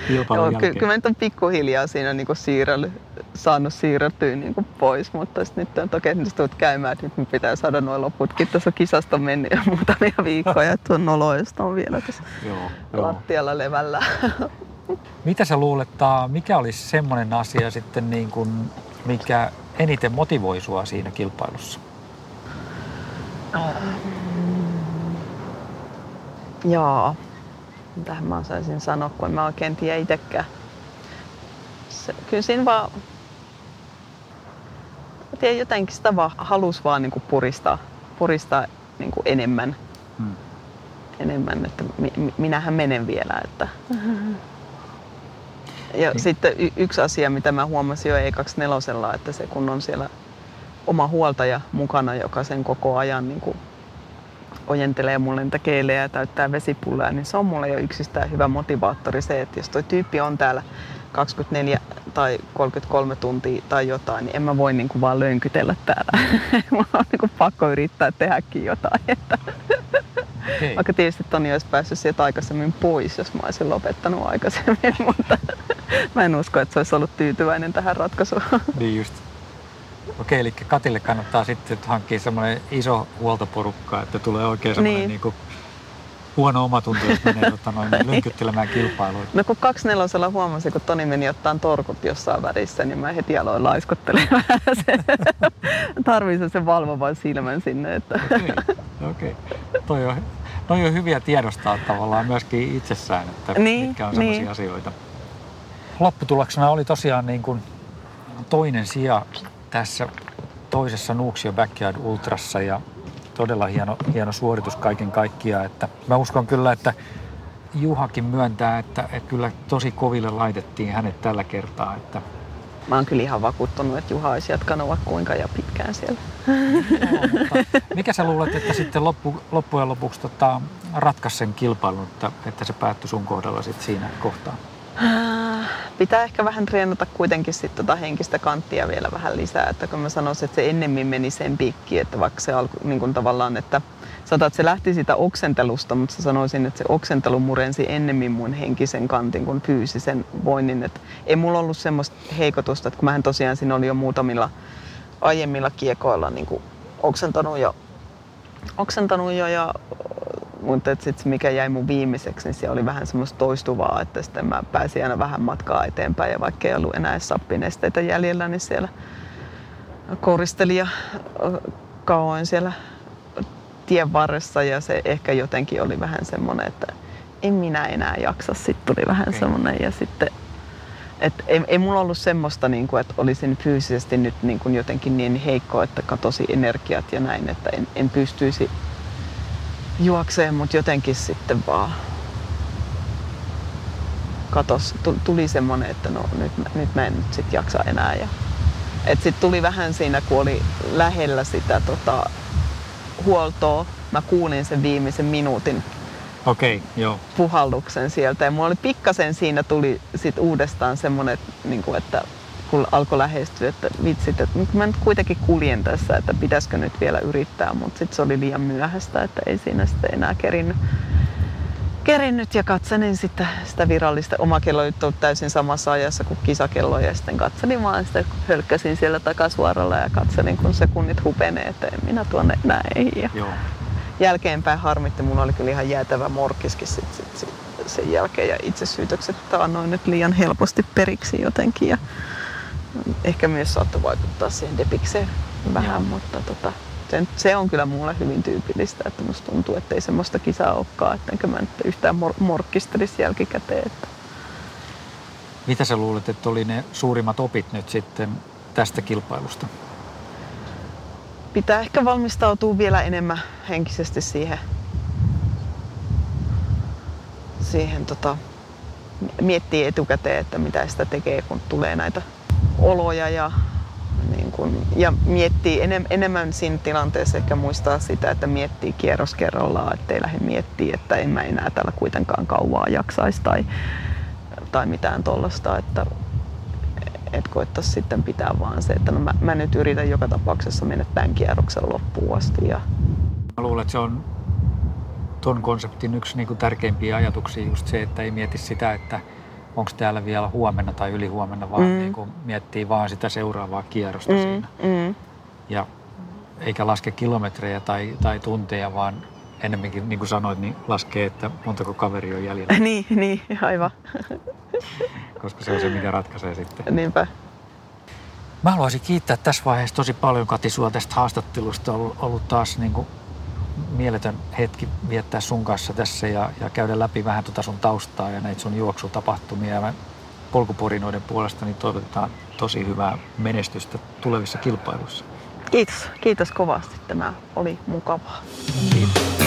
Joo, ky- kyllä mä nyt on pikkuhiljaa siinä niin siirrely, saanut siirrettyä niin pois, mutta nyt on toki nyt tulet käymään, että nyt pitää saada nuo loputkin. Tässä kisasta mennyt jo muutamia viikkoja, että on noloista on vielä tässä joo, lattialla levällä. Mitä sä luulet, mikä olisi semmoinen asia sitten, niin kuin, mikä eniten motivoi sua siinä kilpailussa? Ähm. Jaa, mitähän mä osaisin sanoa, kun en mä oikein tiedä itsekään. Se, kyllä siinä vaan, mä tiedän, jotenkin sitä vaan halus vaan niin puristaa, puristaa niin enemmän. Hmm. Enemmän, että mi, minähän menen vielä. Että. Ja sitten y- yksi asia, mitä mä huomasin jo E24, että se kun on siellä oma huoltaja mukana, joka sen koko ajan niin kuin ojentelee mulle niitä keilejä ja täyttää vesipulloja, niin se on mulle jo yksistään hyvä motivaattori se, että jos toi tyyppi on täällä 24 tai 33 tuntia tai jotain, niin en mä voi niin kuin vaan lönkytellä täällä. Mulla on niin kuin pakko yrittää tehdäkin jotain. Että Okay. Vaikka tietysti Toni olisi päässyt sieltä aikaisemmin pois, jos mä olisin lopettanut aikaisemmin, mutta mä en usko, että se olisi ollut tyytyväinen tähän ratkaisuun. Niin just. Okei, eli Katille kannattaa sitten hankkia semmoinen iso huoltoporukka, että tulee oikein semmoinen niin. Niin. niin huono omatunto, jos menee tota, noin, lynkyttelemään kilpailuita. No kun kaksi huomasin, kun Toni meni ottaa torkut jossain värissä, niin mä heti aloin laiskottelemaan vähän se. Tarvii se sen valvovan silmän sinne. Että. Okei, okei. Toi on, noi on hyviä tiedostaa tavallaan myöskin itsessään, että Niin, mitkä on sellaisia niin. asioita. Lopputuloksena oli tosiaan niin kuin toinen sija tässä toisessa Nuuksio Backyard Ultrassa ja todella hieno, hieno suoritus kaiken kaikkiaan. Että mä uskon kyllä, että Juhakin myöntää, että, että kyllä tosi koville laitettiin hänet tällä kertaa. Että Mä oon kyllä ihan vakuuttunut, että Juha olisi jatkanut vaikka kuinka ja pitkään siellä. Mutta mikä sä luulet, että sitten loppu, loppujen lopuksi tota, ratkaisi sen kilpailun, että, että se päättyi sun kohdalla sitten siinä kohtaa? Pitää ehkä vähän treenata kuitenkin sit tota henkistä kanttia vielä vähän lisää, että kun mä sanoisin, että se ennemmin meni sen piikki, että vaikka se alku, niin kuin tavallaan, että sanotaan, että se lähti siitä oksentelusta, mutta sä sanoisin, että se oksentelu murensi ennemmin mun henkisen kantin kuin fyysisen voinnin. Että ei mulla ollut semmoista heikotusta, että kun mähän tosiaan siinä oli jo muutamilla aiemmilla kiekoilla niin oksentanut jo, oksentanut jo ja mutta sit mikä jäi mun viimeiseksi, niin se oli vähän semmoista toistuvaa, että sitten mä pääsin aina vähän matkaa eteenpäin ja vaikka ei ollut enää edes sappinesteitä jäljellä, niin siellä koristelin ja ö, kauan siellä tien varressa ja se ehkä jotenkin oli vähän semmoinen, että en minä enää jaksa. Sitten tuli vähän Okei. semmoinen ja sitten et ei, ei mulla ollut semmoista, niin kuin, että olisin fyysisesti nyt niin kuin jotenkin niin heikko, että katosi energiat ja näin, että en, en pystyisi juokseen, mutta jotenkin sitten vaan katos, tu- tuli semmoinen, että no nyt, mä- nyt mä en nyt sit jaksa enää. Ja, et sit tuli vähän siinä, kun oli lähellä sitä tota, huoltoa, mä kuulin sen viimeisen minuutin Okei, joo. puhalluksen sieltä. Ja mulla oli pikkasen siinä tuli sit uudestaan semmoinen, niin kuin, että kun alkoi lähestyä, että vitsit, että nyt mä nyt kuitenkin kuljen tässä, että pitäisikö nyt vielä yrittää, mutta sitten se oli liian myöhäistä, että ei siinä sitten enää kerinnyt, kerinnyt ja katselin sitten sitä virallista. Oma kello täysin samassa ajassa kuin kisakello ja sitten katselin vaan sitä, hölkkäsin siellä takasuoralla ja katselin, kun sekunnit hupenee, että en minä tuonne näin. Ja joo. jälkeenpäin harmitti. Mulla oli kyllä ihan jäätävä morkkiskin sit, sit, sit, sen jälkeen ja itse syytökset annoin nyt liian helposti periksi jotenkin. Ja ehkä myös saattoi vaikuttaa siihen depikseen vähän, Joo. mutta tota, se, se, on kyllä mulle hyvin tyypillistä, että musta tuntuu, että ei semmoista kisaa olekaan, että enkä mä nyt yhtään mor- morkkistelisi jälkikäteen. Että Mitä sä luulet, että oli ne suurimmat opit nyt sitten tästä kilpailusta? pitää ehkä valmistautua vielä enemmän henkisesti siihen, siihen tota, miettiä etukäteen, että mitä sitä tekee, kun tulee näitä oloja ja, niin kun, ja miettii enem, enemmän siinä tilanteessa ehkä muistaa sitä, että miettii kierros kerrallaan, ettei lähde miettiä, että en mä enää täällä kuitenkaan kauaa jaksaisi tai, tai mitään tuollaista, että et koittaisi sitten pitää vaan se, että no mä, mä nyt yritän joka tapauksessa mennä tämän kierroksen loppuun asti. Ja, Mä luulen, että se on ton konseptin yksi niin kuin tärkeimpiä ajatuksia just se, että ei mieti sitä, että onko täällä vielä huomenna tai ylihuomenna, vaan Mm. niin kuin miettii vaan sitä seuraavaa kierrosta mm. siinä. mm, Ja eikä laske kilometrejä tai, tai tunteja, vaan enemmänkin, niin kuin sanoit, niin laskee, että montako kaveri on jäljellä, niin, niin, aivan. koska se on se, mikä ratkaisee sitten. Niinpä. Mä haluaisin kiittää tässä vaiheessa tosi paljon Kati sua tästä haastattelusta. On ollut, ollut taas niin kuin mieletön hetki viettää sun kanssa tässä ja, ja käydä läpi vähän tuota sun taustaa ja näitä sun juoksutapahtumia. Ja polkuporinoiden puolesta niin toivotetaan tosi hyvää menestystä tulevissa kilpailuissa. Kiitos, kiitos kovasti. Tämä oli mukavaa. Kiitos.